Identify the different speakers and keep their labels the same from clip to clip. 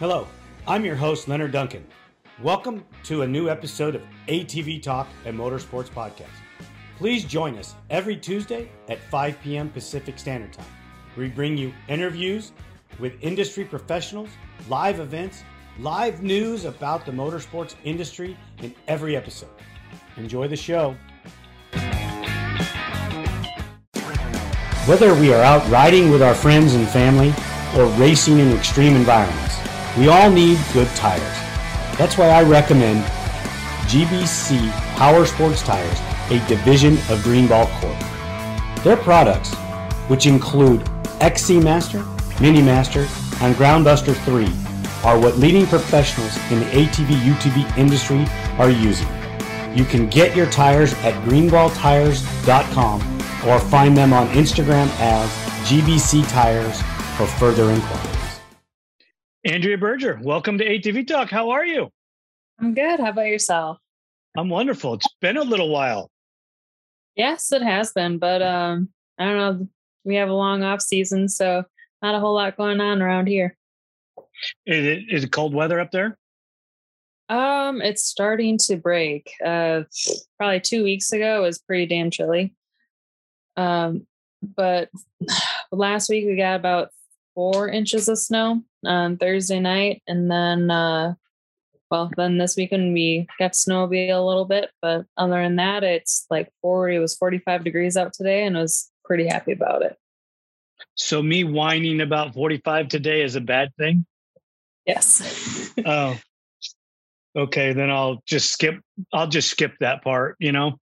Speaker 1: Hello, I'm your host, Leonard Duncan. Welcome to a new episode of ATV Talk and Motorsports Podcast. Please join us every Tuesday at 5 p.m. Pacific Standard Time. We bring you interviews with industry professionals, live events, live news about the motorsports industry in every episode. Enjoy the show. Whether we are out riding with our friends and family or racing in extreme environments, we all need good tires. That's why I recommend GBC Power Sports Tires, a division of Greenball Corp. Their products, which include XC Master, Mini Master, and Groundbuster 3, are what leading professionals in the ATV UTV industry are using. You can get your tires at greenballtires.com or find them on Instagram as GBC Tires for further inquiry. Andrea Berger, welcome to ATV Talk. How are you?
Speaker 2: I'm good. How about yourself?
Speaker 1: I'm wonderful. It's been a little while.
Speaker 2: Yes, it has been, but um, I don't know. We have a long off season, so not a whole lot going on around here.
Speaker 1: Is it is it cold weather up there?
Speaker 2: Um, it's starting to break. Uh, probably two weeks ago was pretty damn chilly. Um, but last week we got about four inches of snow on Thursday night, and then uh, well, then this weekend we got snowmobile a little bit, but other than that, it's like 40. It was 45 degrees out today, and I was pretty happy about it.
Speaker 1: So me whining about 45 today is a bad thing.
Speaker 2: Yes.
Speaker 1: oh. Okay, then I'll just skip. I'll just skip that part. You know,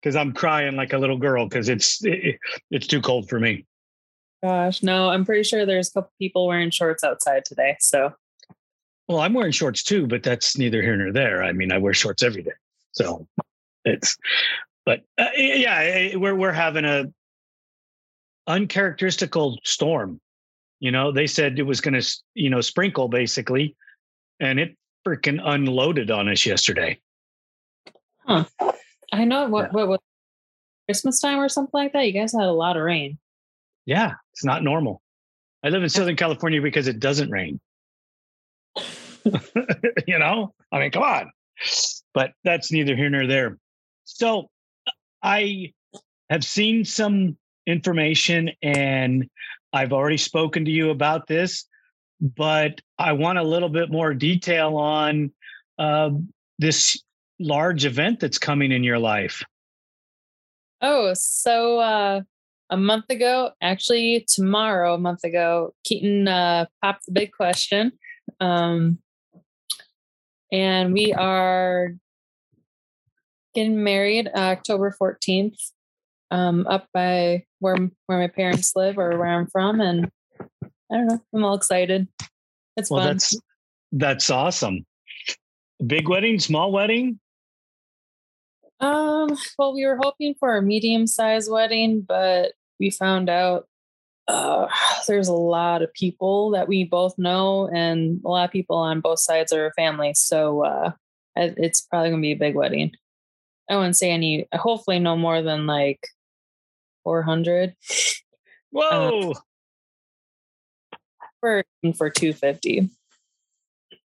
Speaker 1: because I'm crying like a little girl because it's it, it's too cold for me.
Speaker 2: Gosh, no, I'm pretty sure there's a couple people wearing shorts outside today. So,
Speaker 1: well, I'm wearing shorts too, but that's neither here nor there. I mean, I wear shorts every day. So it's, but uh, yeah, we're, we're having a uncharacteristical storm. You know, they said it was going to, you know, sprinkle basically, and it freaking unloaded on us yesterday.
Speaker 2: Huh. I know what, yeah. what, what, Christmas time or something like that. You guys had a lot of rain.
Speaker 1: Yeah, it's not normal. I live in Southern California because it doesn't rain. you know, I mean, come on. But that's neither here nor there. So I have seen some information and I've already spoken to you about this, but I want a little bit more detail on uh, this large event that's coming in your life.
Speaker 2: Oh, so uh, a month ago, actually tomorrow, a month ago, Keaton uh, popped the big question. Um, and we are getting married uh, October 14th um, up by where, where my parents live or where I'm from. And I don't know, I'm all excited. It's well, fun.
Speaker 1: That's, that's awesome. Big wedding, small wedding?
Speaker 2: Um, well, we were hoping for a medium sized wedding, but we found out uh, there's a lot of people that we both know and a lot of people on both sides are family. So uh, it's probably going to be a big wedding. I wouldn't say any, hopefully, no more than like 400.
Speaker 1: Whoa. Uh,
Speaker 2: for, for 250.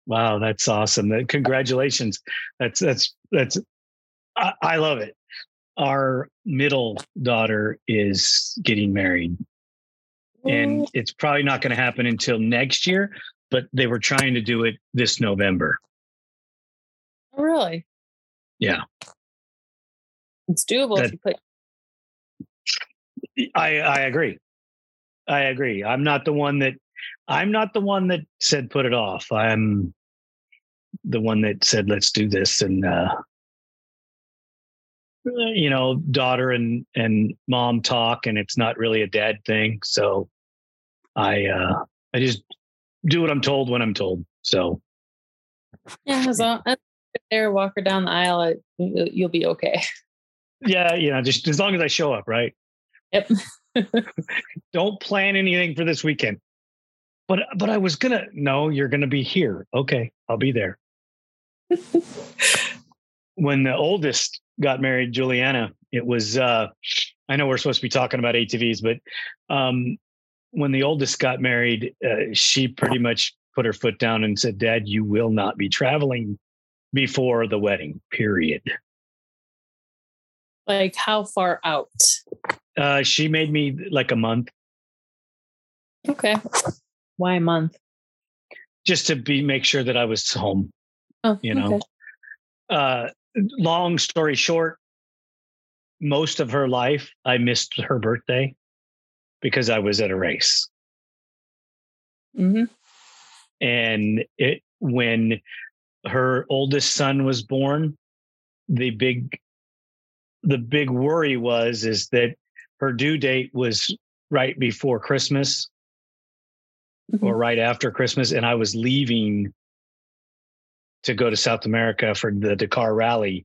Speaker 1: Wow, that's awesome. Congratulations. That's, that's, that's, I, I love it our middle daughter is getting married. And it's probably not going to happen until next year, but they were trying to do it this November.
Speaker 2: Oh, really?
Speaker 1: Yeah.
Speaker 2: It's doable that, if you put
Speaker 1: I I agree. I agree. I'm not the one that I'm not the one that said put it off. I'm the one that said let's do this and uh you know daughter and and mom talk and it's not really a dad thing. So i uh i just do what i'm told when i'm told. So
Speaker 2: yeah as long as there walk her down the aisle you'll be okay.
Speaker 1: Yeah you know just as long as i show up right?
Speaker 2: Yep.
Speaker 1: Don't plan anything for this weekend. But but i was gonna no you're gonna be here. Okay i'll be there. When the oldest got married, Juliana, it was, uh, I know we're supposed to be talking about ATVs, but um, when the oldest got married, uh, she pretty much put her foot down and said, Dad, you will not be traveling before the wedding, period.
Speaker 2: Like how far out?
Speaker 1: Uh, she made me like a month.
Speaker 2: Okay. Why a month?
Speaker 1: Just to be make sure that I was home.
Speaker 2: Oh,
Speaker 1: you know.
Speaker 2: okay.
Speaker 1: Uh long story short, most of her life I missed her birthday because I was at a race.
Speaker 2: Mm-hmm.
Speaker 1: And it when her oldest son was born, the big the big worry was is that her due date was right before Christmas
Speaker 2: Mhm.
Speaker 1: or right after Christmas, and I was leaving to go to South America for the Dakar Rally.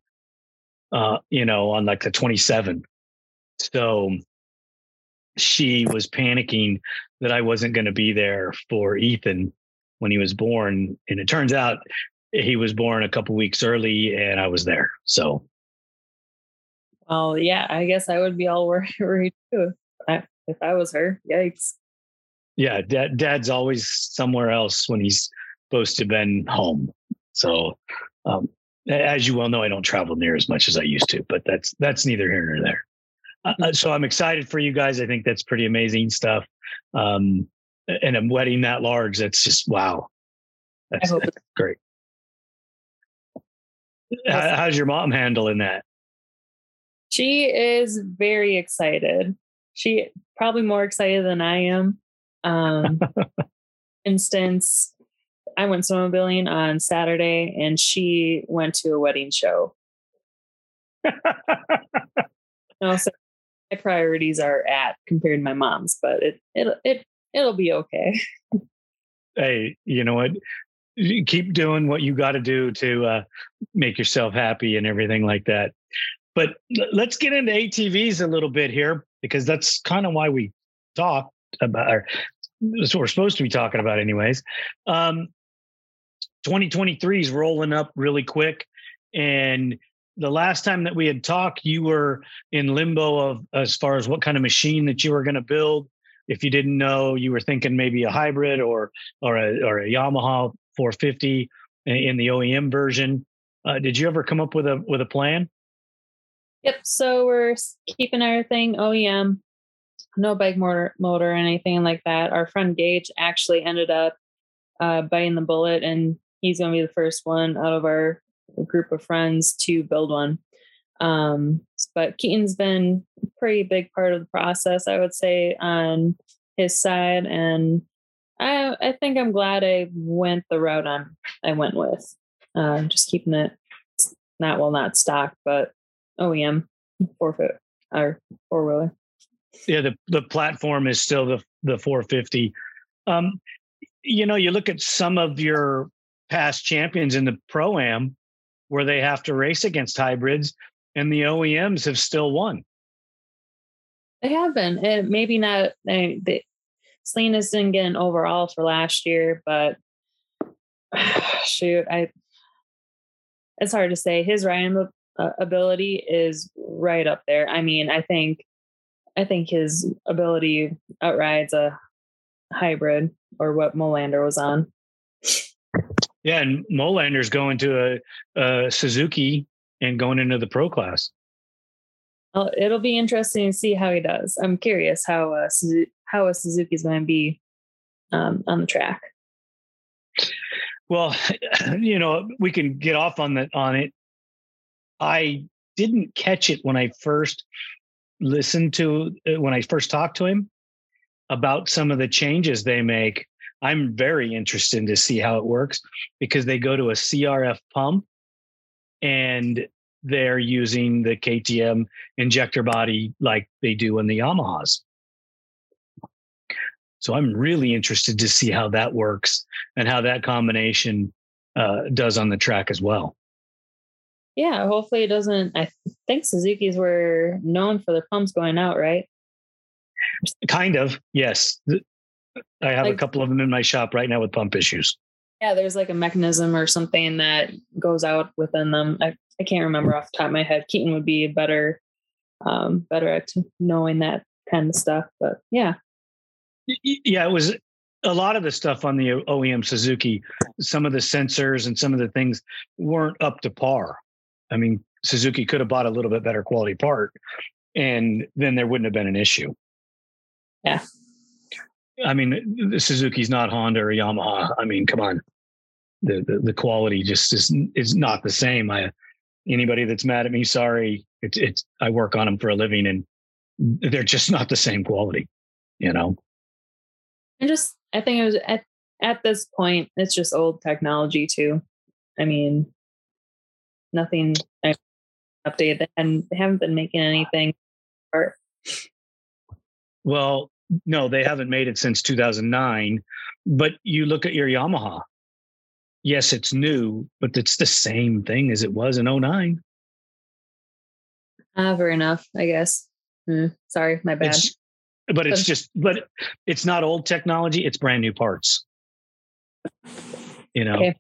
Speaker 1: Uh, you know, on like the 27th. So she was panicking that I wasn't going to be there for Ethan when he was born, and it turns out he was born a couple weeks early, and I was there. So
Speaker 2: Well, yeah, I guess I would be all worried, too. If I was her, yikes.
Speaker 1: yeah, dad, dad's always somewhere else when he's supposed to been home. So, um, as you well know, I don't travel near as much as I used to, but that's that's neither here nor there. Uh, Uh, so I'm excited for you guys. I think that's pretty amazing stuff. Um, and a wedding that large, that's just wow. That's, that's great. How- How's your mom handling that?
Speaker 2: She is very excited. She probably more excited than I am. Um, instance, I went snowmobiling on Saturday and she went to a wedding show. No, so my priorities are at compared to my mom's, but it it it it'll be okay.
Speaker 1: hey, you know what? You Keep doing what you got to do to uh, make yourself happy and everything like that. But let's get into ATVs a little bit here because that's kind of why we talked about, or that's what we're supposed to be talking about, anyways. Um, 2023 is rolling up really quick, and the last time that we had talked, you were in limbo of as far as what kind of machine that you were going to build. If you didn't know, you were thinking maybe a hybrid or or a or a Yamaha 450 in- the OEM version. Uh, did you ever come up with a with a plan?
Speaker 2: Yep. So we're keeping everything OEM, no bike motor, motor or anything like that. Our friend Gage actually ended up uh, biting the bullet, and he's going to be the first one out of our group of friends to build one. Um, but Keaton's been a pretty big part of the process, I would say, on his side, and I I think I'm glad I went the route I'm I went with, uh, just keeping it not well not stock, but OEM four foot or four wheeler.
Speaker 1: Yeah, the the platform is still the the 450. Um, you know, you look at some of your past champions in the pro am where they have to race against hybrids, and the OEMs have still won.
Speaker 2: They have been. And maybe not. They, they, Salinas didn't get an overall for last year, but shoot, I. It's hard to say. His riding uh, ability is right up there. I mean, I think, I think his ability outrides a hybrid or what Molander was on.
Speaker 1: Yeah, and Molander's going to a, a Suzuki and going into the pro class.
Speaker 2: Well, it'll be interesting to see how he does. I'm curious how uh, Suzu- how a Suzuki's going to be um, on the track.
Speaker 1: Well, you know, we can get off on that on it. I didn't catch it when I first listened to uh, when I first talked to him about some of the changes they make. I'm very interested to see how it works because they go to a CRF pump and they're using the KTM injector body like they do in the Yamahas. So I'm really interested to see how that works and how that combination uh, does on the track as well.
Speaker 2: Yeah, hopefully it doesn't. I think Suzuki's were known for their pumps going out, right?
Speaker 1: Kind of, yes. I have a couple of them in my shop right now with pump issues.
Speaker 2: Yeah, there's like a mechanism or something that goes out within them. I, I can't remember off the top of my head. Keaton would be better, um, better at knowing that kind of stuff. But yeah,
Speaker 1: Yeah, it was a lot of the stuff on the OEM Suzuki, some of the sensors and some of the things weren't up to par. I mean, Suzuki could have bought a little bit better quality part, and then there wouldn't have been an issue.
Speaker 2: Yeah.
Speaker 1: I mean, the Suzuki's not Honda or Yamaha. I mean, come on, the the, the quality just is is not the same. I anybody that's mad at me, sorry. It's it's I work on them for a living, and they're just not the same quality. You know.
Speaker 2: And just, I think it was at at this point, it's just old technology too. I mean, nothing updated, and they haven't been making anything. Or
Speaker 1: well, no, they haven't made it since 2009. But you look at your Yamaha. Yes, it's new, but it's the same thing as it was in 09.
Speaker 2: Ah, uh, fair enough, I guess. Mm, sorry, my bad.
Speaker 1: It's, but it's just, but it's not old technology. It's brand new parts. You know, okay.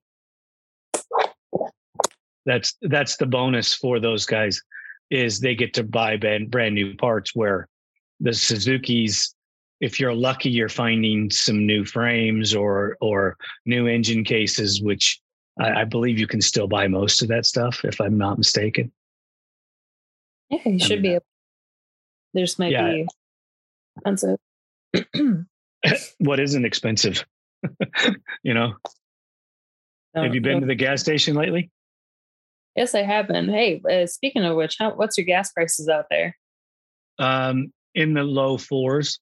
Speaker 1: that's that's the bonus for those guys is they get to buy brand, brand new parts where the Suzuki's if you're lucky, you're finding some new frames or or new engine cases, which I, I believe you can still buy most of that stuff, if I'm not mistaken.
Speaker 2: Yeah, you should be. Able. There's might yeah. be expensive.
Speaker 1: what isn't expensive? you know. have you been to the gas station lately?
Speaker 2: Yes, I have been. Hey, uh, speaking of which, how, what's your gas prices out there?
Speaker 1: Um, in the low fours.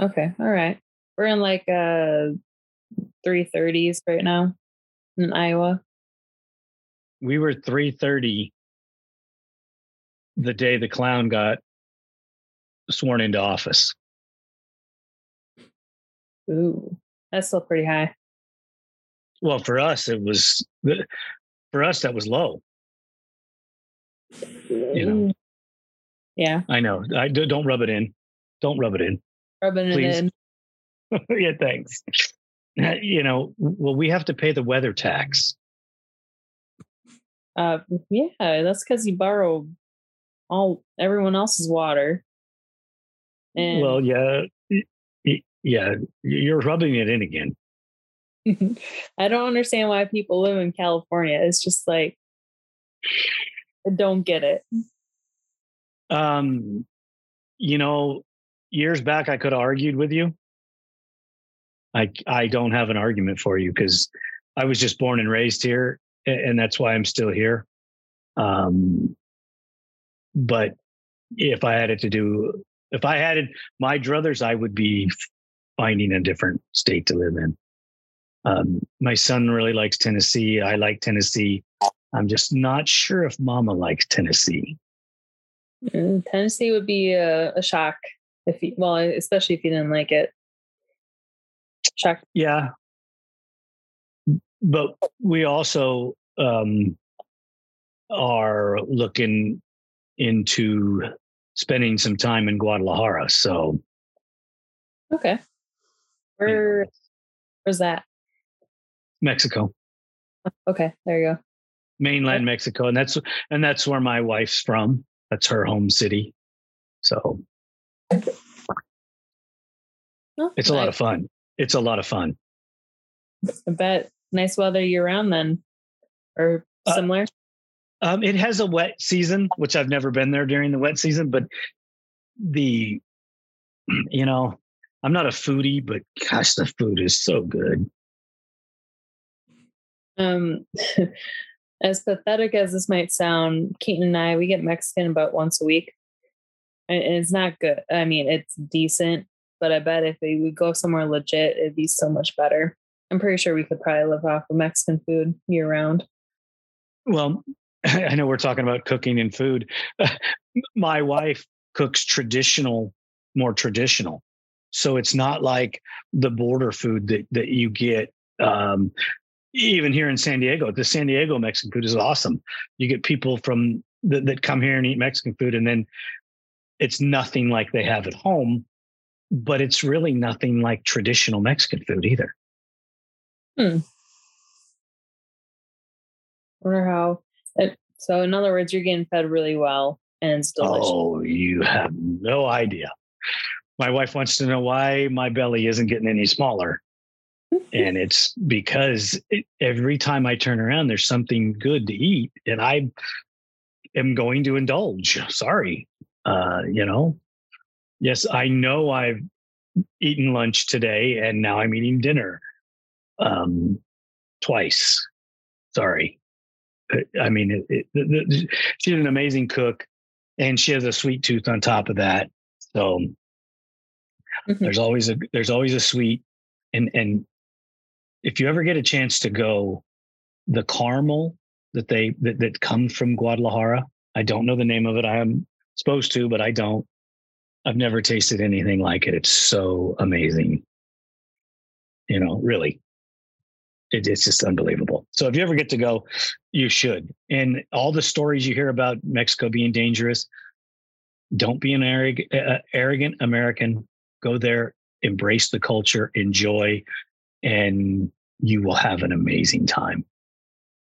Speaker 2: Okay. All right. We're in like uh 330s right now in Iowa.
Speaker 1: We were 330 the day the clown got sworn into office.
Speaker 2: Ooh, that's still pretty high.
Speaker 1: Well, for us, it was for us that was low. You know.
Speaker 2: Yeah.
Speaker 1: I know. I don't rub it in. Don't rub it in
Speaker 2: rubbing Please. it
Speaker 1: in. yeah, thanks. You know, well, we have to pay the weather tax.
Speaker 2: Uh, yeah, that's because you borrow all everyone else's water.
Speaker 1: And well, yeah, yeah, you're rubbing it in again.
Speaker 2: I don't understand why people live in California. It's just like I don't get it.
Speaker 1: Um, you know, years back I could have argued with you. I I don't have an argument for you because I was just born and raised here, and that's why I'm still here. Um, but if I had it to do, if I had it, my druthers, I would be finding a different state to live in. Um, my son really likes Tennessee. I like Tennessee. I'm just not sure if Mama likes Tennessee.
Speaker 2: Mm, Tennessee would be a, a shock if you, well, especially if you didn't like it. Check.
Speaker 1: Yeah. But we also um, are looking into spending some time in Guadalajara. So,
Speaker 2: okay, where yeah. where's that?
Speaker 1: Mexico.
Speaker 2: Okay, there you go.
Speaker 1: Mainland okay. Mexico, and that's and that's where my wife's from. That's her home city. So Oh, it's a lot of fun. It's a lot of fun.
Speaker 2: I bet nice weather year round then, or uh, similar.
Speaker 1: Uh, um, it has a wet season, which I've never been there during the wet season, but the, you know, I'm not a foodie, but gosh, the food is so good.
Speaker 2: Um, as pathetic as this might sound, Keaton and I, we get Mexican about once a week. And it's not good. I mean, it's decent, but I bet if we would go somewhere legit, it'd be so much better. I'm pretty sure we could probably live off of Mexican food year round.
Speaker 1: Well, I know we're talking about cooking and food. My wife cooks traditional, more traditional. So it's not like the border food that, that you get um, even here in San Diego. The San Diego Mexican food is awesome. You get people from that, that come here and eat Mexican food, and then it's nothing like they have at home but it's really nothing like traditional Mexican food either.
Speaker 2: Hmm. Wonder how. It, so, in other words, you're getting fed really well, and it's delicious.
Speaker 1: Oh, you have no idea. my wife wants to know why my belly isn't getting any smaller. and it's because it, every time I turn around, there's something good to eat, and I am going to indulge. Sorry, uh, you know. Yes, I know I've eaten lunch today, and now I'm eating dinner um, twice. Sorry. I mean, it, it, the, she's an amazing cook, and she has a sweet tooth on top of that. So mm-hmm. there's always a there's always a sweet, and and if you ever get a chance to go, the caramel that they that, that comes from Guadalajara, I don't know the name of it. I am supposed to, but I don't. I've never tasted anything like it. It's so amazing. You know, really it, it's just unbelievable. So if you ever get to go, you should. And all the stories you hear about Mexico being dangerous, don't be an uh, arrogant American. Go there, embrace the culture, enjoy, and you will have an amazing time.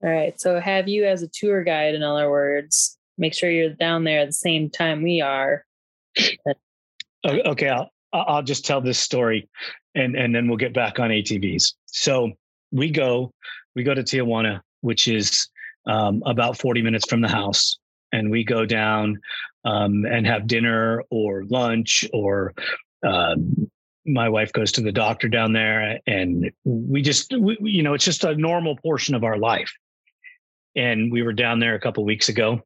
Speaker 2: All right. So have you as a tour guide, in other words, make sure you're down there at the same time we are.
Speaker 1: okay, I'll I'll just tell this story, and and then we'll get back on ATVs. So we go we go to Tijuana, which is um, about 40 minutes from the house, and we go down um, and have dinner or lunch or um, my wife goes to the doctor down there and we just we, you know it's just a normal portion of our life and we were down there a couple weeks ago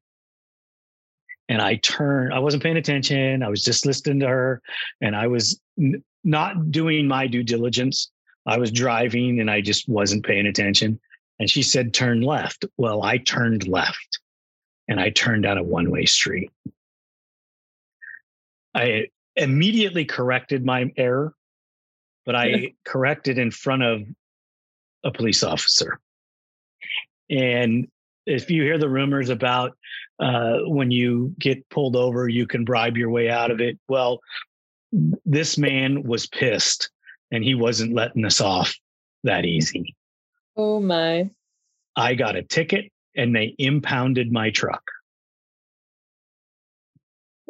Speaker 1: and i turned i wasn't paying attention i was just listening to her and i was n- not doing my due diligence I was driving and I just wasn't paying attention. And she said, turn left. Well, I turned left and I turned down a one way street. I immediately corrected my error, but I corrected in front of a police officer. And if you hear the rumors about uh, when you get pulled over, you can bribe your way out of it. Well, this man was pissed and he wasn't letting us off that easy.
Speaker 2: Oh my.
Speaker 1: I got a ticket and they impounded my truck.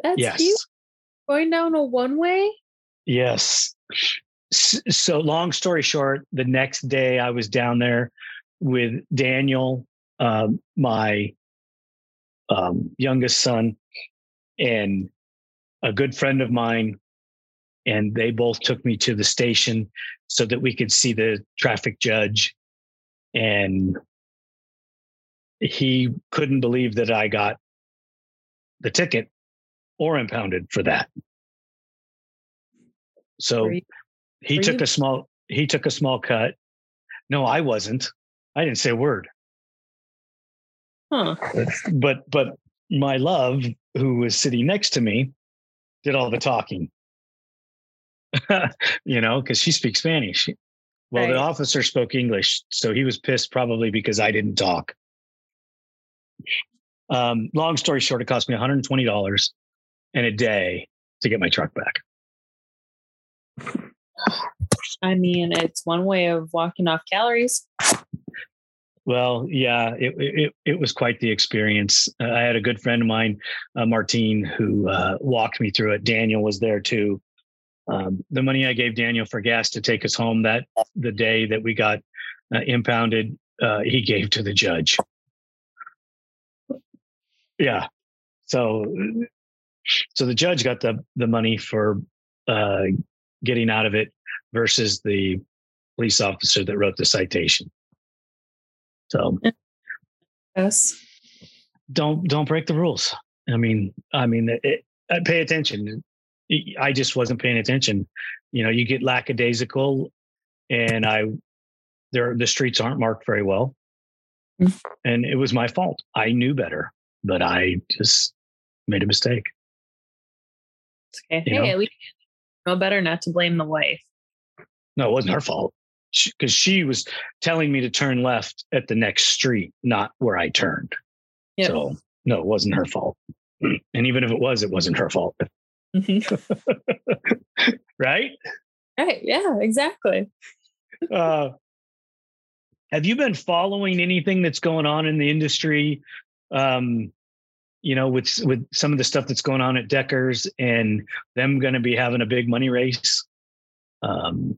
Speaker 2: That's yes. Going down a one way?
Speaker 1: Yes. So, long story short, the next day I was down there with Daniel, um, my um, youngest son, and a good friend of mine and they both took me to the station so that we could see the traffic judge and he couldn't believe that I got the ticket or impounded for that. So you, he took you? a small he took a small cut. No, I wasn't. I didn't say a word.
Speaker 2: Huh.
Speaker 1: But but my love, who was sitting next to me, did all the talking. you know, because she speaks Spanish. Well, right. the officer spoke English, so he was pissed probably because I didn't talk. Um, long story short, it cost me $120 in a day to get my truck back.
Speaker 2: I mean, it's one way of walking off calories.
Speaker 1: Well, yeah, it it, it was quite the experience. Uh, I had a good friend of mine, uh, Martine, who uh, walked me through it. Daniel was there too, um, the money I gave Daniel for gas to take us home that the day that we got uh, impounded, uh, he gave to the judge. Yeah. So, so the judge got the the money for uh, getting out of it versus the police officer that wrote the citation. So,
Speaker 2: yes,
Speaker 1: don't don't break the rules. I mean, I mean, it, pay attention. I just wasn't paying attention. You know, you get lackadaisical, and I there the streets aren't marked very well, mm-hmm. and it was my fault. I knew better, but I just made a mistake.
Speaker 2: Okay. You hey, know? at least know better not to blame the wife.
Speaker 1: No, it wasn't her fault because she, she, was telling me to turn left at the next street, not where I turned. Yep. So no, it wasn't her fault. And even if it was, it wasn't her fault. Mm-hmm. right?
Speaker 2: Right. Yeah, exactly.
Speaker 1: uh, have you been following anything that's going on in the industry? Um, you know, with with some of the stuff that's going on at Deckers and them going to be having a big money race? Um,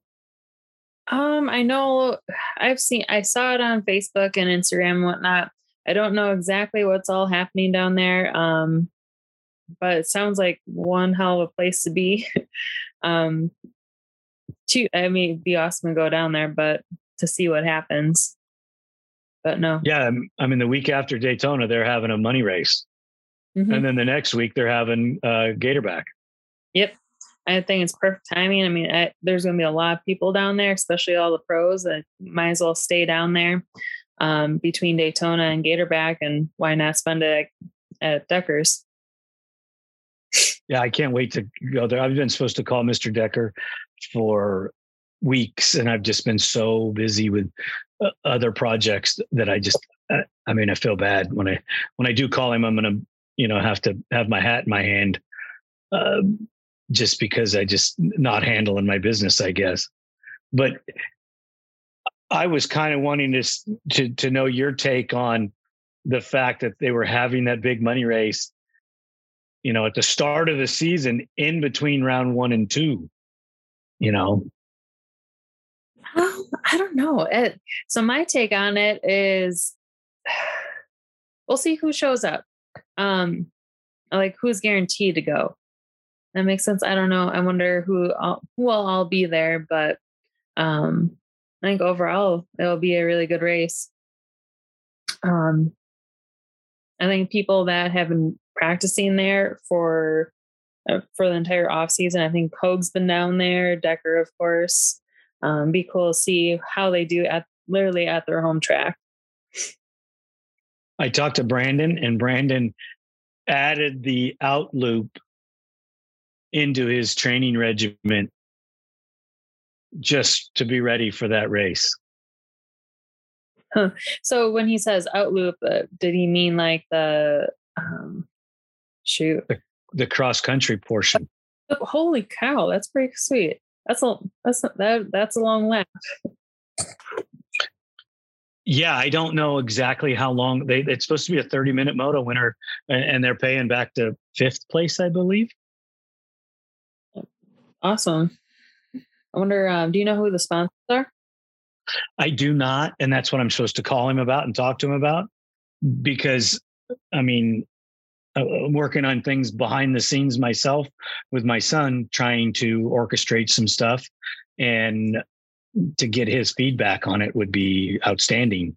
Speaker 2: um, I know I've seen I saw it on Facebook and Instagram and whatnot. I don't know exactly what's all happening down there. Um, but it sounds like one hell of a place to be. um, to, I mean, it'd be awesome to go down there, but to see what happens. But no.
Speaker 1: Yeah. I mean, the week after Daytona, they're having a money race. Mm-hmm. And then the next week, they're having uh, Gatorback.
Speaker 2: Yep. I think it's perfect timing. I mean, I, there's going to be a lot of people down there, especially all the pros that might as well stay down there um, between Daytona and Gatorback. And why not spend it at Deckers?
Speaker 1: Yeah, I can't wait to go there. I've been supposed to call Mr. Decker for weeks, and I've just been so busy with uh, other projects that I just, uh, I mean, I feel bad when I when I do call him. I'm gonna, you know, have to have my hat in my hand, uh, just because I just not handling my business, I guess. But I was kind of wanting to to to know your take on the fact that they were having that big money race you know, at the start of the season in between round one and two, you know?
Speaker 2: I don't know. It, so my take on it is we'll see who shows up. Um, like who's guaranteed to go. That makes sense. I don't know. I wonder who I'll, who will all be there, but um, I think overall it'll be a really good race. Um, I think people that have been practicing there for uh, for the entire off season. I think Hogue's been down there, Decker, of course. Um, be cool to see how they do at literally at their home track.
Speaker 1: I talked to Brandon, and Brandon added the out loop into his training regiment just to be ready for that race.
Speaker 2: Huh. So when he says out loop, uh, did he mean like the um, Shoot.
Speaker 1: The, the cross country portion.
Speaker 2: Oh, holy cow, that's pretty sweet. That's a that's a, that that's a long lap.
Speaker 1: Yeah, I don't know exactly how long they. It's supposed to be a thirty minute moto winner, and they're paying back to fifth place, I believe.
Speaker 2: Awesome. I wonder. Um, do you know who the sponsors are?
Speaker 1: I do not, and that's what I'm supposed to call him about and talk to him about, because I mean, uh, working on things behind the scenes myself with my son, trying to orchestrate some stuff, and to get his feedback on it would be outstanding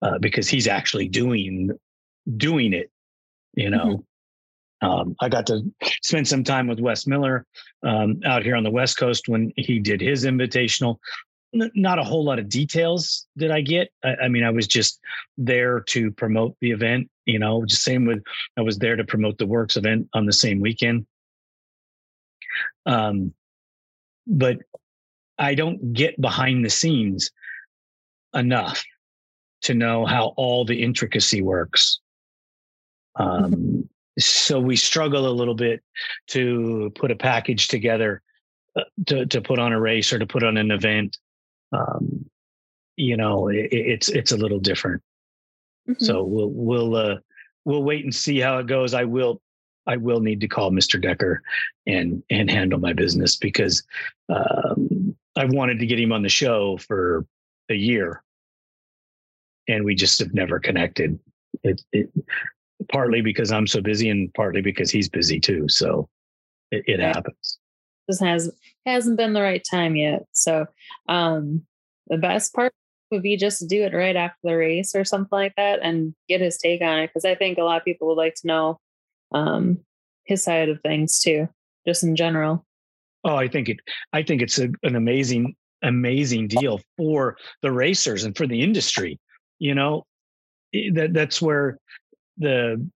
Speaker 1: uh, because he's actually doing doing it. You know, mm-hmm. Um, I got to spend some time with Wes Miller um, out here on the West Coast when he did his invitational, not a whole lot of details did I get. I, I, mean, I was just there to promote the event, you know, just same with I was there to promote the works event on the same weekend. Um, but I don't get behind the scenes enough to know how all the intricacy works. Um, so we struggle a little bit to put a package together uh, to, to put on a race or to put on an event um, you know, it, it's it's a little different. Mm-hmm. So we'll we'll uh, we'll wait and see how it goes. I will I will need to call Mr. Decker and and handle my business because um, I've wanted to get him on the show for a year, and we just have never connected. It, it partly because I'm so busy, and partly because he's busy too. So it, it happens
Speaker 2: just has hasn't been the right time yet. So um the best part would be just to do it right after the race or something like that and get his take on it because I think a lot of people would like to know um his side of things too, just in general.
Speaker 1: Oh, I think it I think it's a, an amazing amazing deal for the racers and for the industry. You know, that that's where the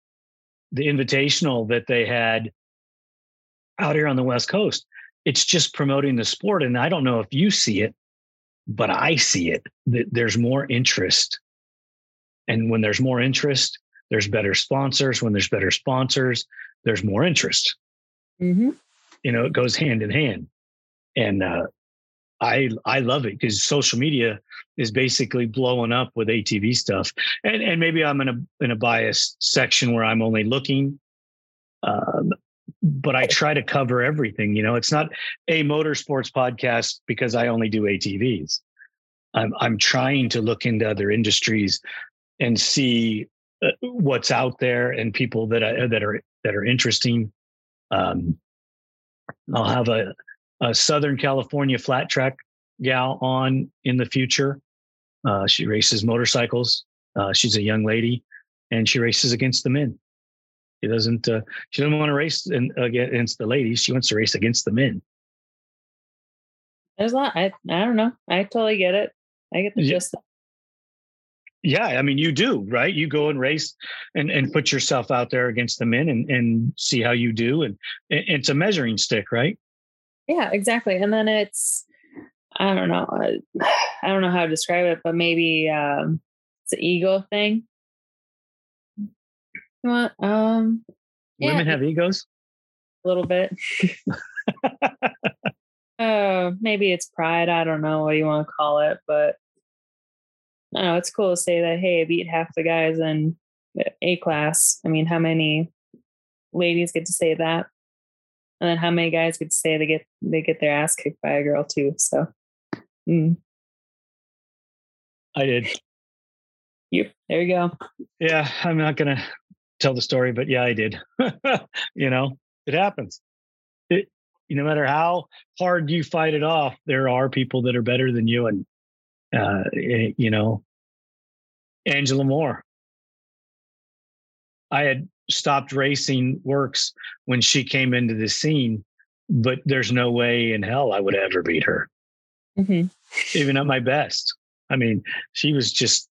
Speaker 1: the invitational that they had out here on the West Coast it's just promoting the sport. And I don't know if you see it, but I see it that there's more interest. And when there's more interest, there's better sponsors. When there's better sponsors, there's more interest. Mm-hmm. You know, it goes hand in hand. And uh, I I love it because social media is basically blowing up with ATV stuff, and and maybe I'm in a in a biased section where I'm only looking, um, but I try to cover everything. You know, it's not a motorsports podcast because I only do ATVs. I'm I'm trying to look into other industries and see uh, what's out there and people that I, that are that are interesting. Um, I'll have a, a Southern California flat track gal on in the future. Uh, she races motorcycles. Uh, she's a young lady, and she races against the men. She doesn't. Uh, she doesn't want to race in, against the ladies. She wants to race against the men.
Speaker 2: There's a lot. I I don't know. I totally get it. I get the
Speaker 1: Yeah.
Speaker 2: gist.
Speaker 1: Yeah, I mean, you do, right? You go and race and, and put yourself out there against the men and, and see how you do. And it- it's a measuring stick, right?
Speaker 2: Yeah, exactly. And then it's I don't know. I, I don't know how to describe it, but maybe um it's an ego thing. You want um Yeah.
Speaker 1: Women have egos.
Speaker 2: a little bit. uh maybe it's pride. I don't know what you want to call it, but I know it's cool to say that hey, I beat half the guys in A class. I mean, how many ladies get to say that? And then how many guys to say they get they get their ass kicked by a girl too? So mm,
Speaker 1: I did.
Speaker 2: you there you go.
Speaker 1: Yeah, I'm not going to tell the story, but yeah, I did. you know, it happens. It, no matter how hard you fight it off, there are people that are better than you. And, uh, eh, you know, Angela Moore. I had stopped racing works when she came into the scene, but there's no way in hell I would ever beat her,
Speaker 2: hmm
Speaker 1: even at my best. I mean, she was just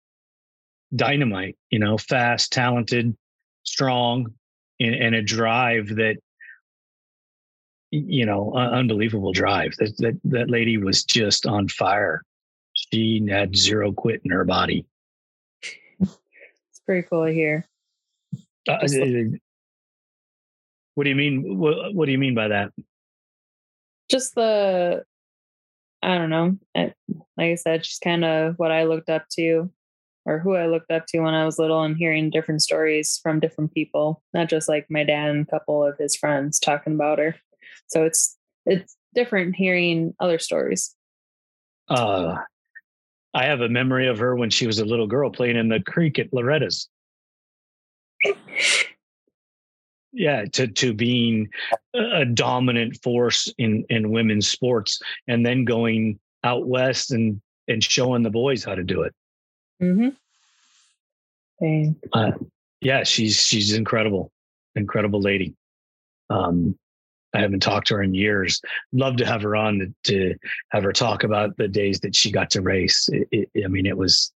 Speaker 1: dynamite, you know, fast, talented, strong, and, and a drive that, you know, un- unbelievable drive. That, that that lady was just on fire. She had zero quit in her body.
Speaker 2: It's pretty cool to hear.
Speaker 1: Uh,
Speaker 2: Just
Speaker 1: what do you mean? What, what do you mean by that?
Speaker 2: Just the I don't know. Like I said, she's kind of what I looked up to or who I looked up to when I was little and hearing different stories from different people, not just like my dad and a couple of his friends talking about her. So it's it's different hearing other stories.
Speaker 1: Uh, I have a memory of her when she was a little girl playing in the creek at Loretta's. Yeah, to to being a dominant force in in women's sports, and then going out west and and showing the boys how to do it.
Speaker 2: Mm-hmm. Dang.
Speaker 1: Uh, yeah, she's she's incredible, incredible lady. Um, I haven't talked to her in years. Love to have her on to, to have her talk about the days that she got to race. It, it, I mean, it was,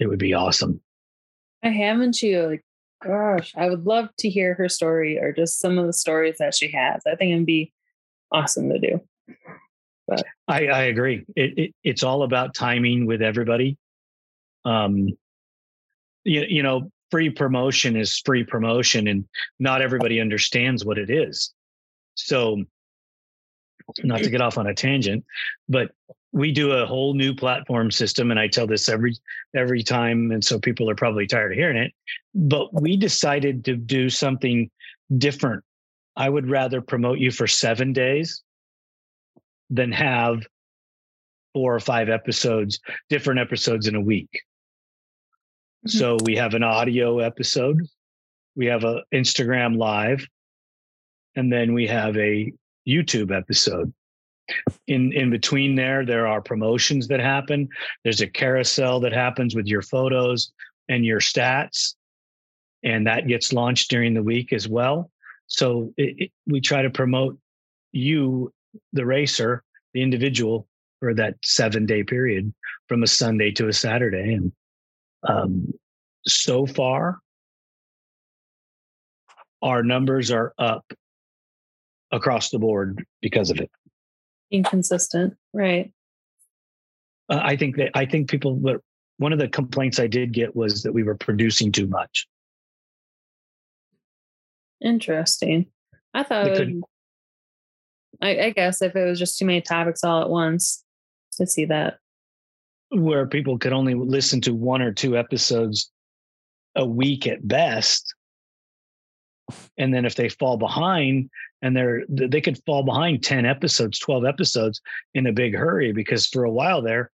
Speaker 1: it would be awesome.
Speaker 2: I haven't you like gosh, I would love to hear her story or just some of the stories that she has. I think it'd be awesome to do.
Speaker 1: I, I agree. It, it it's all about timing with everybody. Um, you, you know, free promotion is free promotion, and not everybody understands what it is. So, not to get off on a tangent, but we do a whole new platform system, and I tell this every every time, and so people are probably tired of hearing it. But we decided to do something different. I would rather promote you for seven days than have four or five episodes, different episodes in a week.
Speaker 2: Mhm.
Speaker 1: So we have an audio episode, we have a Instagram live, and then we have a YouTube episode. In in between there, there are promotions that happen. There's a carousel that happens with your photos and your stats, and that gets launched during the week as well. So it, it, we try to promote you, the racer, the individual, for that seven day period from a Sunday to a Saturday. And um, so far, our numbers are up across the board because of it.
Speaker 2: Inconsistent. Right.
Speaker 1: Uh, I think that I think people were one of the complaints I did get was that we were producing too much.
Speaker 2: Interesting. I thought it would, I, I guess if it was just too many topics all at once, to see that.
Speaker 1: Where people could only listen to one or two episodes a week at best. And then if they fall behind and they're they could fall behind 10 episodes, 12 episodes in a big hurry because for a while there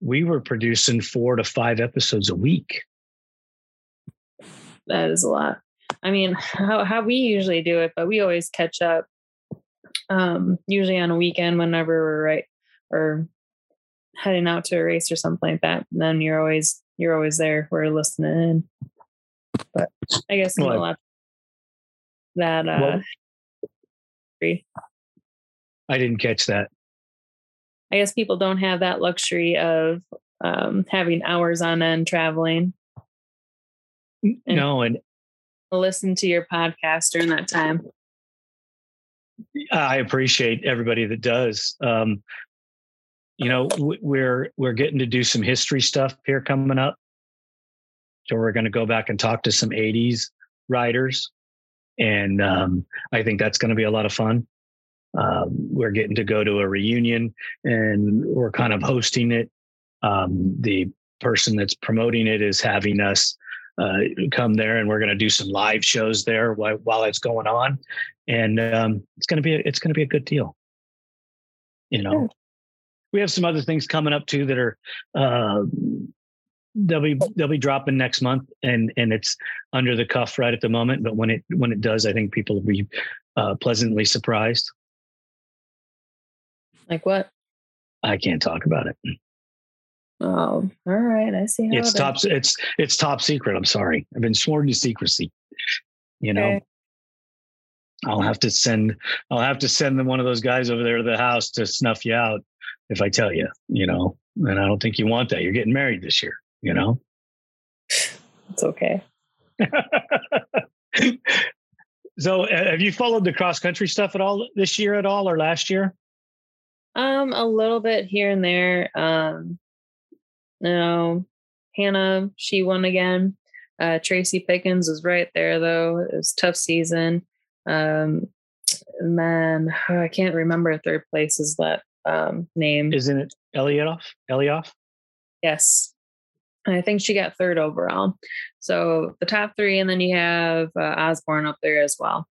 Speaker 1: we were producing 4 to 5 episodes a week.
Speaker 2: That is a lot. I mean, how how we usually do it, but we always catch up um usually on a weekend whenever we're right or heading out to a race or something like that. And then you're always you're always there. We're listening in. But I guess well, a lot that uh well,
Speaker 1: I didn't catch that.
Speaker 2: I guess people don't have that luxury of um, having hours on end traveling.
Speaker 1: And no, and
Speaker 2: listen to your podcast during that time.
Speaker 1: I appreciate everybody that does. Um, you know, we're we're getting to do some history stuff here coming up. So we're going to go back and talk to some '80s riders, and um, I think that's going to be a lot of fun. Um, we're getting to go to a reunion, and we're kind of hosting it. Um, the person that's promoting it is having us uh, come there, and we're going to do some live shows there while, while it's going on, and um, it's going to be a, it's going to be a good deal. You know, we have some other things coming up too that are uh, they'll be they'll be dropping next month, and and it's under the cuff right at the moment. But when it when it does, I think people will be uh, pleasantly surprised.
Speaker 2: Like what?
Speaker 1: I can't talk about it.
Speaker 2: Oh, all right. I see.
Speaker 1: it's top. It's it's top secret. I'm sorry. I've been sworn to secrecy. You know. Okay. I'll have to send. I'll have to send them one of those guys over there to the house to snuff you out if I tell you. You know, and I don't think you want that. You're getting married this year. You know.
Speaker 2: It's okay.
Speaker 1: so, uh, have you followed the cross country stuff at all this year at all or last year?
Speaker 2: Um, a little bit here and there. Um, you know, Hannah, she won again. Uh, Tracy Pickens was right there though. It was tough season. Um, and then oh, I can't remember third place is that um, name.
Speaker 1: Isn't it Elliott? Elliott?
Speaker 2: Yes. I think she got third overall. So the top three, and then you have uh, Osborne up there as well.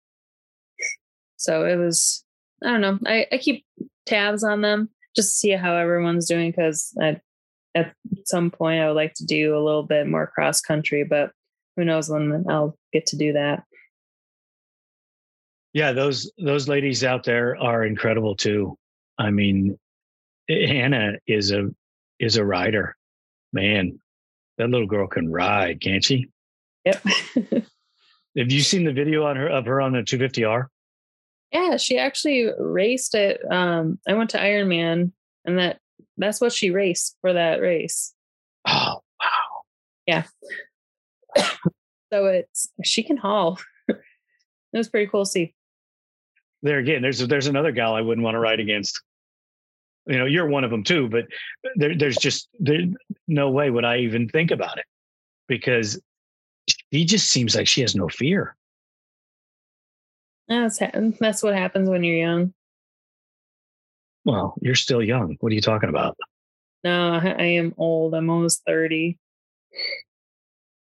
Speaker 2: So it was, I don't know. I, I keep tabs on them just to see how everyone's doing because at some point I would like to do a little bit more cross country, but who knows when I'll get to do that.
Speaker 1: Yeah, those those ladies out there are incredible too. I mean, Hannah is a is a rider. Man, that little girl can ride, can't she?
Speaker 2: Yep.
Speaker 1: Have you seen the video on her of her on the 250R?
Speaker 2: Yeah, she actually raced it. Um, I went to Ironman and that that's what she raced for that race.
Speaker 1: Oh wow.
Speaker 2: Yeah. so it's she can haul. it was pretty cool to see.
Speaker 1: There again, there's there's another gal I wouldn't want to ride against. You know, you're one of them too, but there, there's just there, no way would I even think about it because he just seems like she has no fear.
Speaker 2: That's that's what happens when you're young.
Speaker 1: Well, you're still young. What are you talking about?
Speaker 2: No, I am old. I'm almost 30.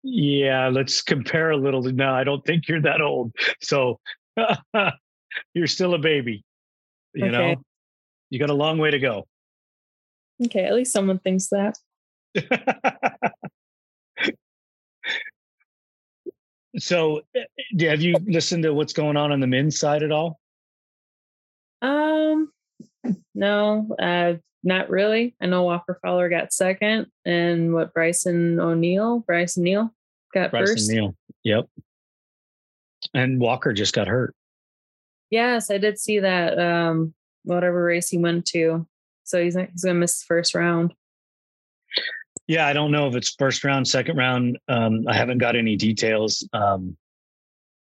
Speaker 1: Yeah, let's compare a little. No, I don't think you're that old. So you're still a baby. You okay. know, you got a long way to go.
Speaker 2: Okay, at least someone thinks that.
Speaker 1: so, eh, have you listened to what's going on on the men's side at all?
Speaker 2: Um, no, uh, not really. I know Walker Fowler got second, and what Brycen O'Neill, Brycen Neal got
Speaker 1: Brycen
Speaker 2: first.
Speaker 1: Neal, yep. And Walker just got hurt.
Speaker 2: Yes, I did see that. Um, whatever race he went to, so he's he's gonna miss the first round.
Speaker 1: Yeah, I don't know if it's first round, second round. Um, I haven't got any details. Um,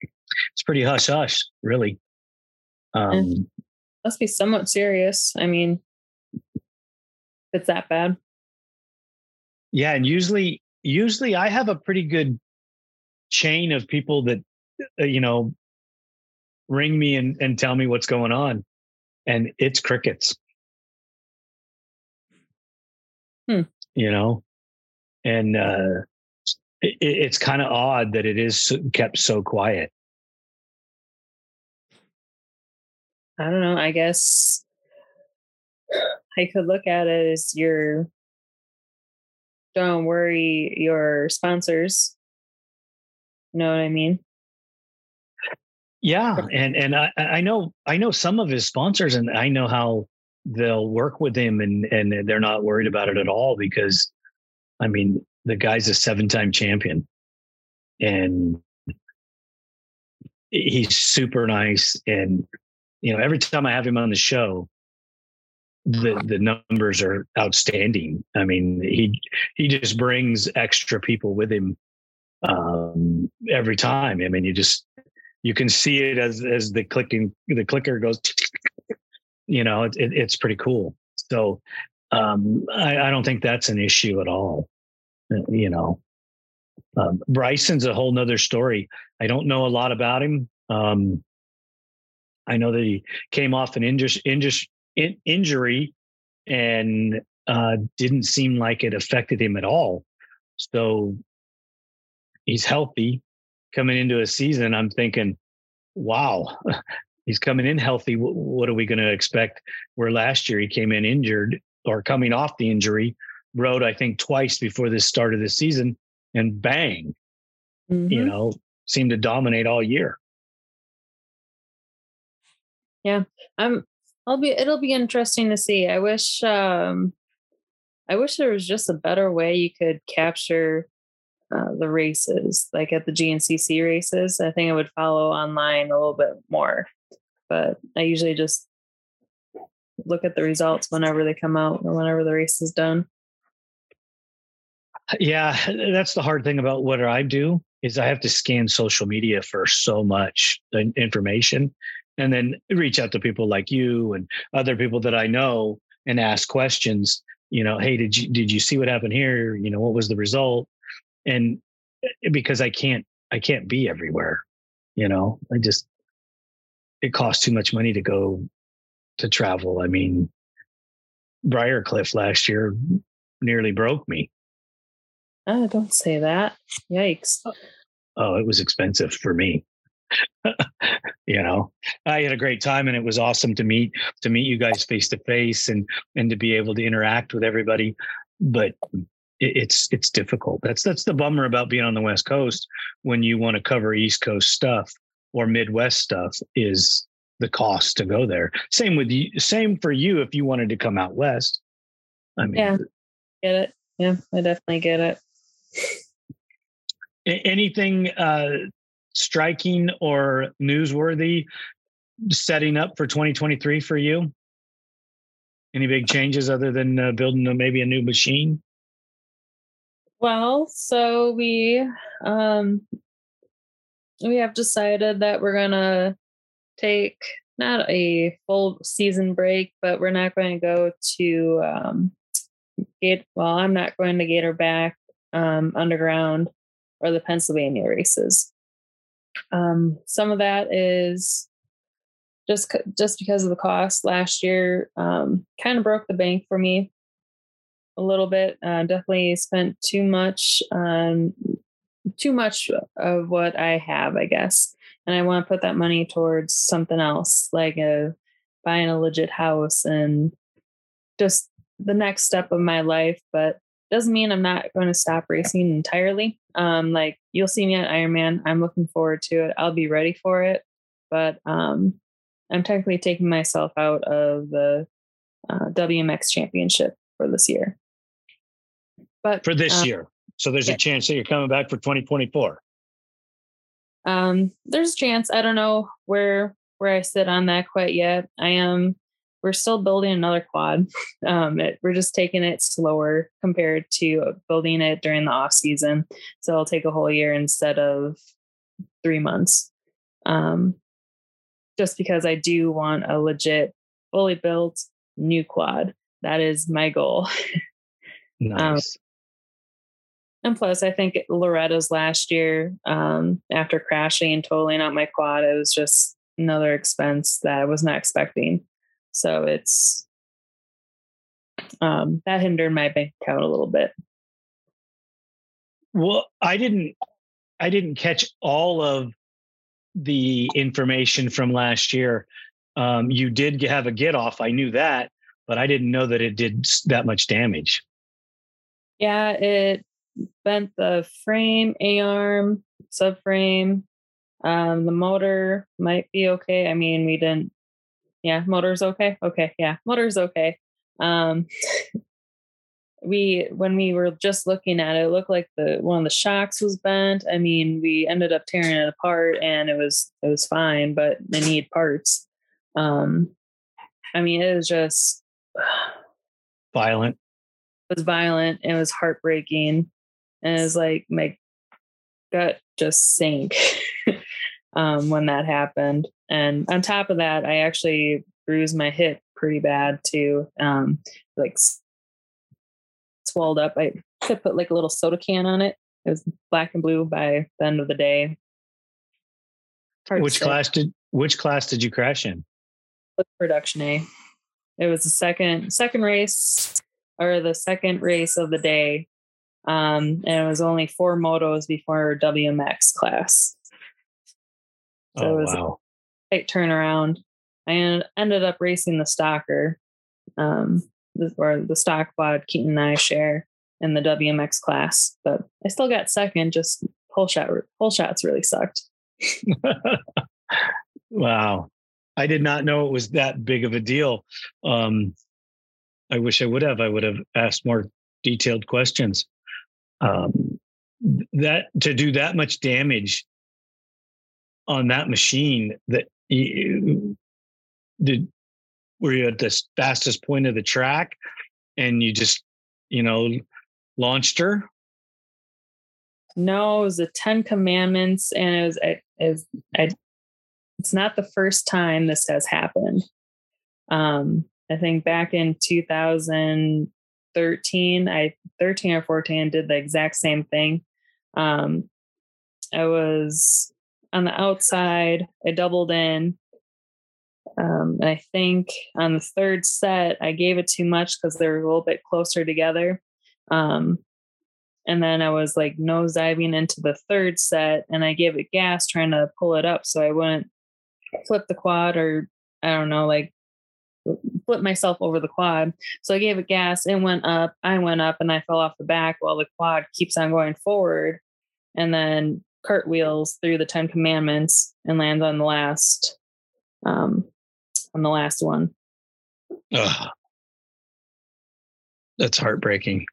Speaker 1: it's pretty hush hush, really. Um,
Speaker 2: must be somewhat serious. I mean, it's that bad.
Speaker 1: Yeah, and usually, usually I have a pretty good chain of people that uh, you know ring me and, and tell me what's going on, and it's crickets.
Speaker 2: Hmm.
Speaker 1: You know, and uh, it, it's kind of odd that it is kept so quiet.
Speaker 2: I don't know. I guess I could look at it as your don't worry your sponsors. You know what I mean?
Speaker 1: Yeah, and and I, I know I know some of his sponsors, and I know how they'll work with him, and and they're not worried about it at all because, I mean, the guy's a seven-time champion, and he's super nice, and you know every time I have him on the show, the the numbers are outstanding. I mean, he he just brings extra people with him um, every time. I mean, you just you can see it as as the clicking the clicker goes. You know, it, it, it's pretty cool. So um, I, I don't think that's an issue at all. Uh, you know, um, Brycen's a whole nother story. I don't know a lot about him. Um, I know that he came off an injury, in, injury and uh, didn't seem like it affected him at all. So he's healthy coming into a season. I'm thinking, wow, he's coming in healthy. What are we going to expect? Where last year he came in injured or coming off the injury, rode, I think, twice before this start of the season, and bang, mm-hmm. you know, seemed to dominate all year.
Speaker 2: Yeah. I'm I'll be it'll be interesting to see. I wish um I wish there was just a better way you could capture uh, the races, like at the GNCC races. I think I would follow online a little bit more, but I usually just look at the results whenever they come out or whenever the race is done.
Speaker 1: Yeah, that's the hard thing about what I do is I have to scan social media for so much information and then reach out to people like you and other people that I know and ask questions. You know, hey, did you did you see what happened here? You know, what was the result? And eh, because I can't I can't be everywhere. You know, I just it costs too much money to go to travel. I mean, Briarcliff last year nearly broke me.
Speaker 2: Oh, don't say that. Yikes.
Speaker 1: Oh. oh, it was expensive for me. you know i had a great time and it was awesome to meet to meet you guys face to face and and to be able to interact with everybody but it, it's it's difficult that's that's the bummer about being on the west coast when you want to cover east coast stuff or midwest stuff is the cost to go there. Same with you same for you if you wanted to come out west.
Speaker 2: I mean yeah. Get it. Yeah i definitely get it.
Speaker 1: Anything uh striking or newsworthy setting up for 2023 for you? Any big changes other than uh, building a, maybe a new machine?
Speaker 2: Well, so we um we have decided that we're gonna take not a full season break, but we're not going to go to um Gate well, I'm not going to get Gatorback um underground or the Pennsylvania races. Um, some of that is just just because of the cost last year. Um, kind of broke the bank for me a little bit. Uh, definitely spent too much on too much of what I have, I guess, and I want to put that money towards something else, like a buying a legit house and just the next step of my life. But doesn't mean I'm not going to stop racing entirely. Um, like you'll see me at Ironman. I'm looking forward to it. I'll be ready for it. But um, I'm technically taking myself out of the uh, WMX championship for this year.
Speaker 1: But for this um, year. So there's a chance that you're coming back for 2024.
Speaker 2: Um, there's a chance. I don't know where where I sit on that quite yet. I am we're still building another quad. Um, it, we're just taking it slower compared to building it during the off season. So it'll take a whole year instead of three months. Um, just because I do want a legit, fully built new quad. That is my goal. Um, nice. And plus, I think Loretta's last year, um, after crashing and totaling out my quad, it was just another expense that I was not expecting. So it's um, that hindered my bank account a little bit.
Speaker 1: Well, I didn't I didn't catch all of the information from last year. Um, you did have a get off. I knew that, but I didn't know that it did that much damage.
Speaker 2: Yeah, it bent the frame, A arm, subframe. Um, the motor might be okay. I mean, we didn't. Yeah, motor's okay. Okay, yeah, motor's okay. Um, we when we were just looking at it, it looked like the one of the shocks was bent. I mean, we ended up tearing it apart, and it was it was fine, but they need parts. Um, I mean, it was just
Speaker 1: violent.
Speaker 2: It was violent. It was heartbreaking, and it was like my gut just sank um, when that happened. And on top of that, I actually bruised my hip pretty bad too. Um, like swelled up. I could put like a little soda can on it. It was black and blue by the end of the day.
Speaker 1: Hard which class did which class did you crash in?
Speaker 2: Production A. It was the second second race or the second race of the day. Um, and it was only four motos before WMX class. So oh, it was wow. a tight turnaround. I ended up racing the stalker. Um, or the stock quad Keaton and I share in the WMX class, but I still got second. Just whole shot, whole shots really sucked.
Speaker 1: wow, I did not know it was that big of a deal. Um, I wish I would have. I would have asked more detailed questions. Um, that to do that much damage on that machine that you, did were you at the fastest point of the track and you just you know launched her?
Speaker 2: No it was the 10 commandments and it was it, it it's not the first time this has happened. Um i think back in 2013 i 13 or 14 did the exact same thing um i was on the outside i doubled in um, and I think on the third set, I gave it too much because they were a little bit closer together. Um, and then I was like nose diving into the third set and I gave it gas trying to pull it up so I wouldn't flip the quad or I don't know, like flip myself over the quad. So I gave it gas and went up. I went up and I fell off the back while the quad keeps on going forward and then cartwheels through the 10 commandments and lands on the last um, on the last one. Ugh.
Speaker 1: That's heartbreaking.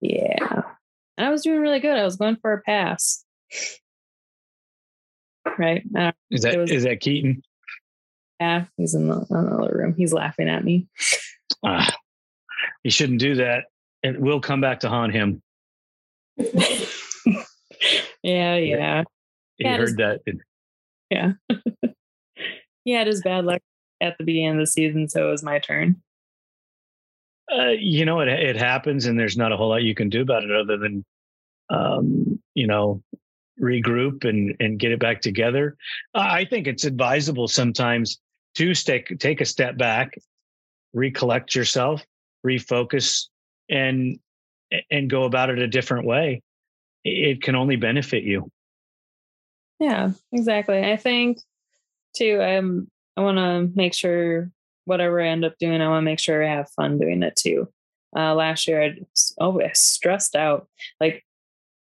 Speaker 2: Yeah. And I was doing really good. I was going for a pass. Right.
Speaker 1: Is that was, is that Keaton?
Speaker 2: Yeah, he's in the other room. He's laughing at me.
Speaker 1: Ah, he shouldn't do that. It will come back to haunt him.
Speaker 2: yeah, yeah.
Speaker 1: He yeah, heard that.
Speaker 2: Yeah. he had his bad luck at the beginning of the season, so it was my turn.
Speaker 1: Uh, you know, it it happens, and there's not a whole lot you can do about it other than, um, you know, regroup and and get it back together. I think it's advisable sometimes to take take a step back, recollect yourself, refocus, and and go about it a different way. It can only benefit you.
Speaker 2: Yeah, exactly. I think too. I'm I want to make sure whatever I end up doing, I want to make sure I have fun doing it too. Uh, last year, I oh, I stressed out. Like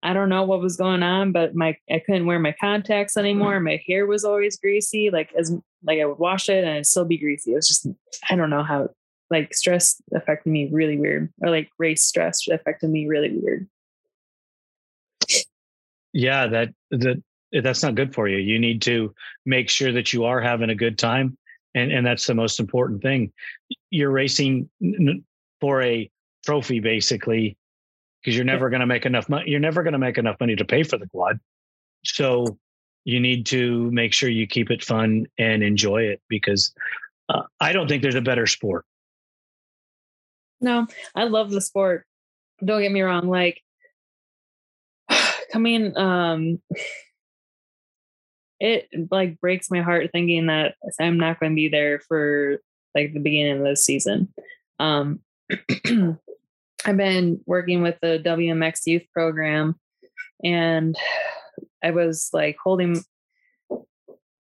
Speaker 2: I don't know what was going on, but my I couldn't wear my contacts anymore. My hair was always greasy. Like as like I would wash it and it'd still be greasy. It was just I don't know how like stress affected me really weird, or like race stress affected me really weird.
Speaker 1: Yeah, that that eh, that's not good for you. You need to make sure that you are having a good time. And, and that's the most important thing. You're racing for a trophy, basically, because you're never going to make enough money. You're never going to make enough money to pay for the quad. So you need to make sure you keep it fun and enjoy it because uh, I don't think there's a better sport.
Speaker 2: No, I love the sport. Don't get me wrong. Like coming, um, it like breaks my heart thinking that I'm not going to be there for like the beginning of the season. Um, I've been working with the WMX youth program and I was like holding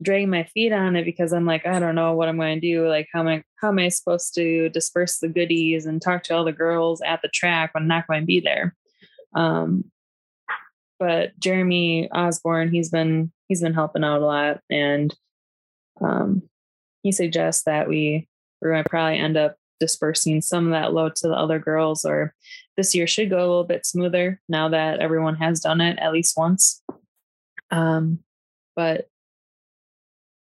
Speaker 2: dragging my feet on it because I'm like, I don't know what I'm going to do. Like, how am I, how am I supposed to disperse the goodies and talk to all the girls at the track when I'm not going to be there? Um, but Jeremy Osborne, he's been, he's been helping out a lot. And, um, he suggests that we, we're going to probably end up dispersing some of that load to the other girls or this year should go a little bit smoother now that everyone has done it at least once um, but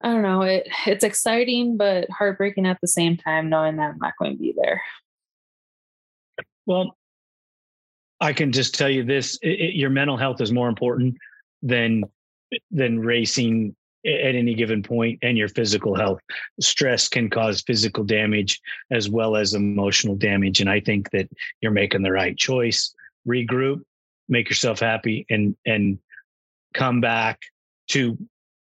Speaker 2: i don't know it it's exciting but heartbreaking at the same time knowing that i'm not going to be there
Speaker 1: well i can just tell you this it, it, your mental health is more important than than racing at any given point and your physical health. Stress can cause physical damage as well as emotional damage. And I think that you're making the right choice. Regroup, make yourself happy and and come back to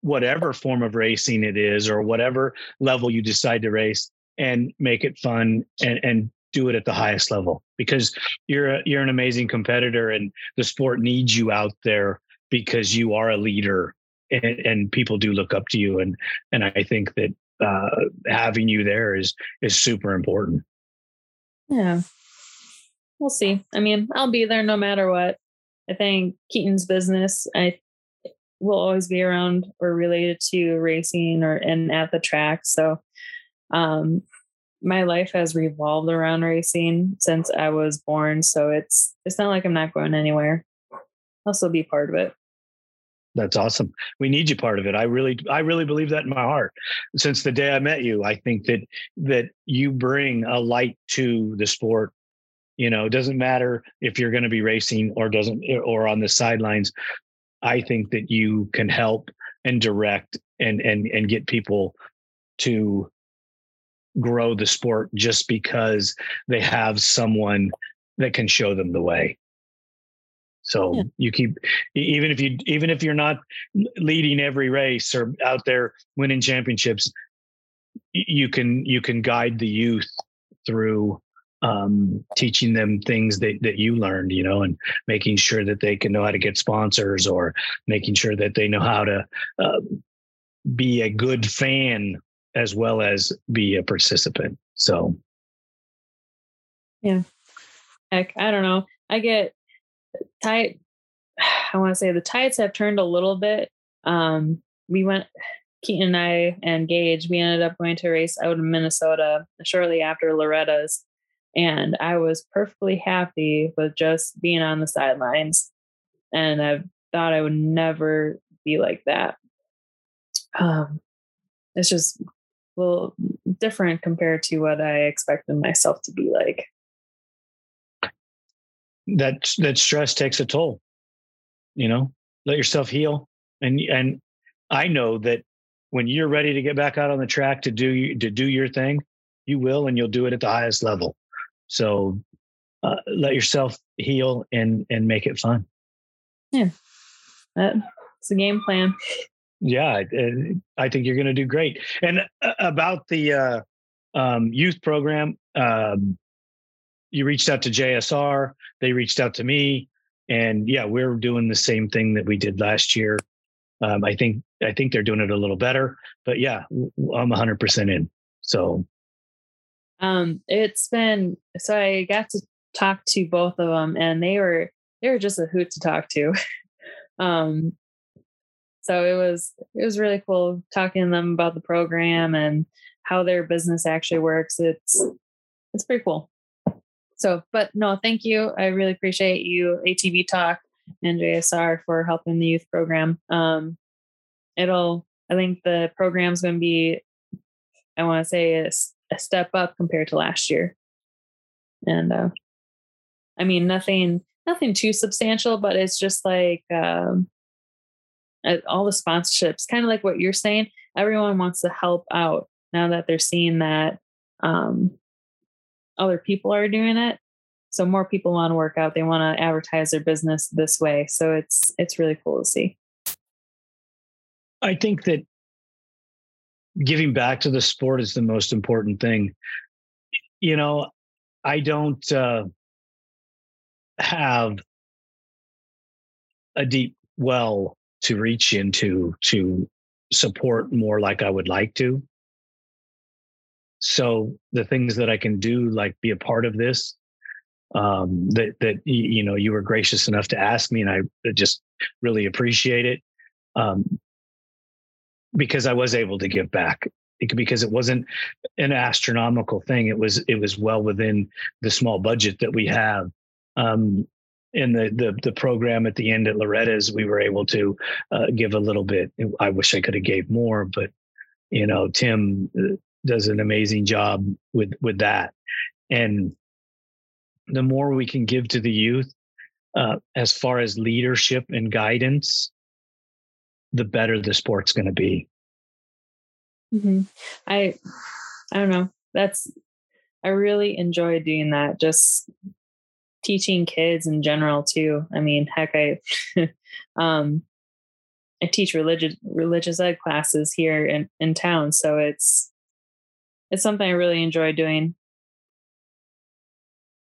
Speaker 1: whatever form of racing it is or whatever level you decide to race and make it fun and, and do it at the highest level because you're a, you're an amazing competitor and the sport needs you out there because you are a leader and, and people do look up to you. And and i think that uh, having you there is is super important.
Speaker 2: Yeah. We'll see. I mean i'll be there no matter what. I think keaton's business i will always be around or related to racing or and at the track so um my life has revolved around racing since i was born so it's it's not like i'm not going anywhere i'll still be part of it
Speaker 1: that's awesome. We need you part of it. I really, I really believe that in my heart. Since the day I met you, I think that that you bring a light to the sport. You know, it doesn't matter if you're going to be racing or doesn't or on the sidelines. I think that you can help and direct and and and get people to grow the sport just because they have someone that can show them the way. So yeah. you keep even if you even if you're not leading every race or out there winning championships, you can you can guide the youth through um, teaching them things that, that you learned, you know, and making sure that they can know how to get sponsors or making sure that they know how to uh, be a good fan as well as be a participant. So,
Speaker 2: yeah, heck, I don't know. I get tight. I want to say the tides have turned a little bit. Um, we went Keaton and I and Gage, we ended up going to race out in Minnesota shortly after Loretta's. And I was perfectly happy with just being on the sidelines. And I thought I would never be like that. Um, it's just a little different compared to what I expected myself to be like
Speaker 1: that that stress takes a toll you know let yourself heal and and i know that when you're ready to get back out on the track to do to do your thing you will and you'll do it at the highest level so uh, let yourself heal and and make it fun
Speaker 2: yeah that's a game plan
Speaker 1: yeah i think you're going to do great and uh, about the uh, um, youth program um, you reached out to JSR, they reached out to me, and yeah, we're doing the same thing that we did last year. Um, I think I think they're doing it a little better, but yeah, I'm 100% in. So,
Speaker 2: um, it's been so I got to talk to both of them, and they were they were just a hoot to talk to. um, so it was it was really cool talking to them about the program and how their business actually works. It's it's pretty cool. So, but no, thank you. I really appreciate you, ATV Talk and JSR for helping the youth program. Um, it'll, I think the program's going to be, I want to say, a, a, step up compared to last year. And uh, I mean, nothing, nothing too substantial, but it's just like um, all the sponsorships, kind of like what you're saying. Everyone wants to help out now that they're seeing that um, other people are doing it so more people want to work out they want to advertise their business this way so it's it's really cool to see
Speaker 1: i think that giving back to the sport is the most important thing you know I don't uh, have a deep well to reach into to support more like I would like to. So the things that I can do, like be a part of this, um, that that you know you were gracious enough to ask me, and I just really appreciate it um, because I was able to give back because it wasn't an astronomical thing. It was it was well within the small budget that we have. Um, in the, the the program at the end at Loretta's, we were able to uh, give a little bit. I wish I could have gave more, but you know, Tim uh, does an amazing job with with that. And the more we can give to the youth, uh, as far as leadership and guidance, the better the sport's going to be.
Speaker 2: Mm-hmm. I I don't know. That's I really enjoy doing that. Just teaching kids in general too. I mean, heck, I um, I teach religious religious ed classes here in in town, so it's it's something I really enjoy doing.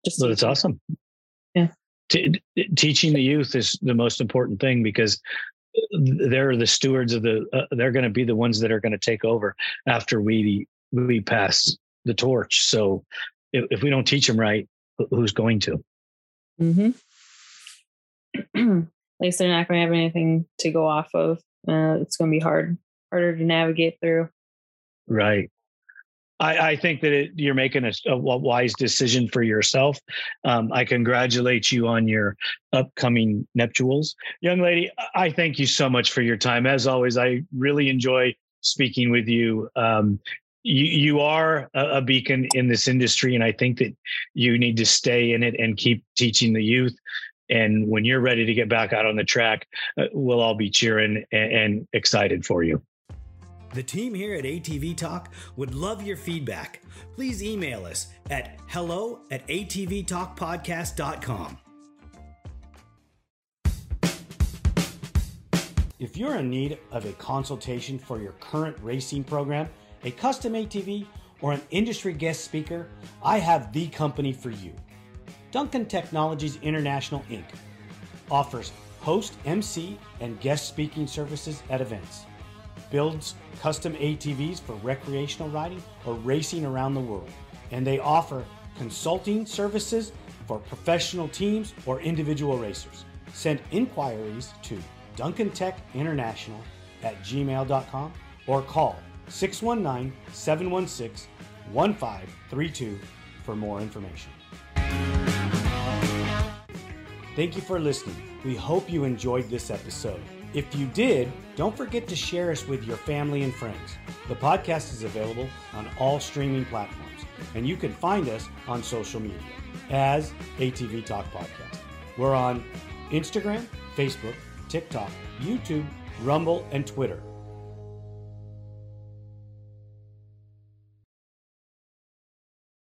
Speaker 1: Just that's awesome.
Speaker 2: Yeah,
Speaker 1: T- teaching the youth is the most important thing because they're the stewards of the. Uh, they're going to be the ones that are going to take over after we we pass the torch. So if, if we don't teach them right, who's going to?
Speaker 2: Mm-hmm. At least they're not going to have anything to go off of. Uh, it's going to be hard, harder to navigate through.
Speaker 1: Right. I, I think that it, you're making a, a, wise decision for yourself. Um, I congratulate you on your upcoming nuptials. Young lady, I thank you so much for your time. As always, I really enjoy speaking with you. Um, you, you are a, beacon in this industry, and I think that you need to stay in it and keep teaching the youth. And when you're ready to get back out on the track, uh, we'll all be cheering and, and excited for you.
Speaker 3: The team here at ATV Talk would love your feedback. Please email us at hello at atvtalkpodcast.com. If you're in need of a consultation for your current racing program, a custom ATV, or an industry guest speaker, I have the company for you. Duncan Technologies International Inc. offers host, MC, and guest speaking services at events, builds custom ATVs for recreational riding or racing around the world, and they offer consulting services for professional teams or individual racers. Send inquiries to Duncan Tech International at gmail.com or call 619 716 1532 for more information. Thank you for listening. We hope you enjoyed this episode. If you did, don't forget to share us with your family and friends. The podcast is available on all streaming platforms, and you can find us on social media as ATV Talk Podcast. We're on Instagram, Facebook, TikTok, YouTube, Rumble, and Twitter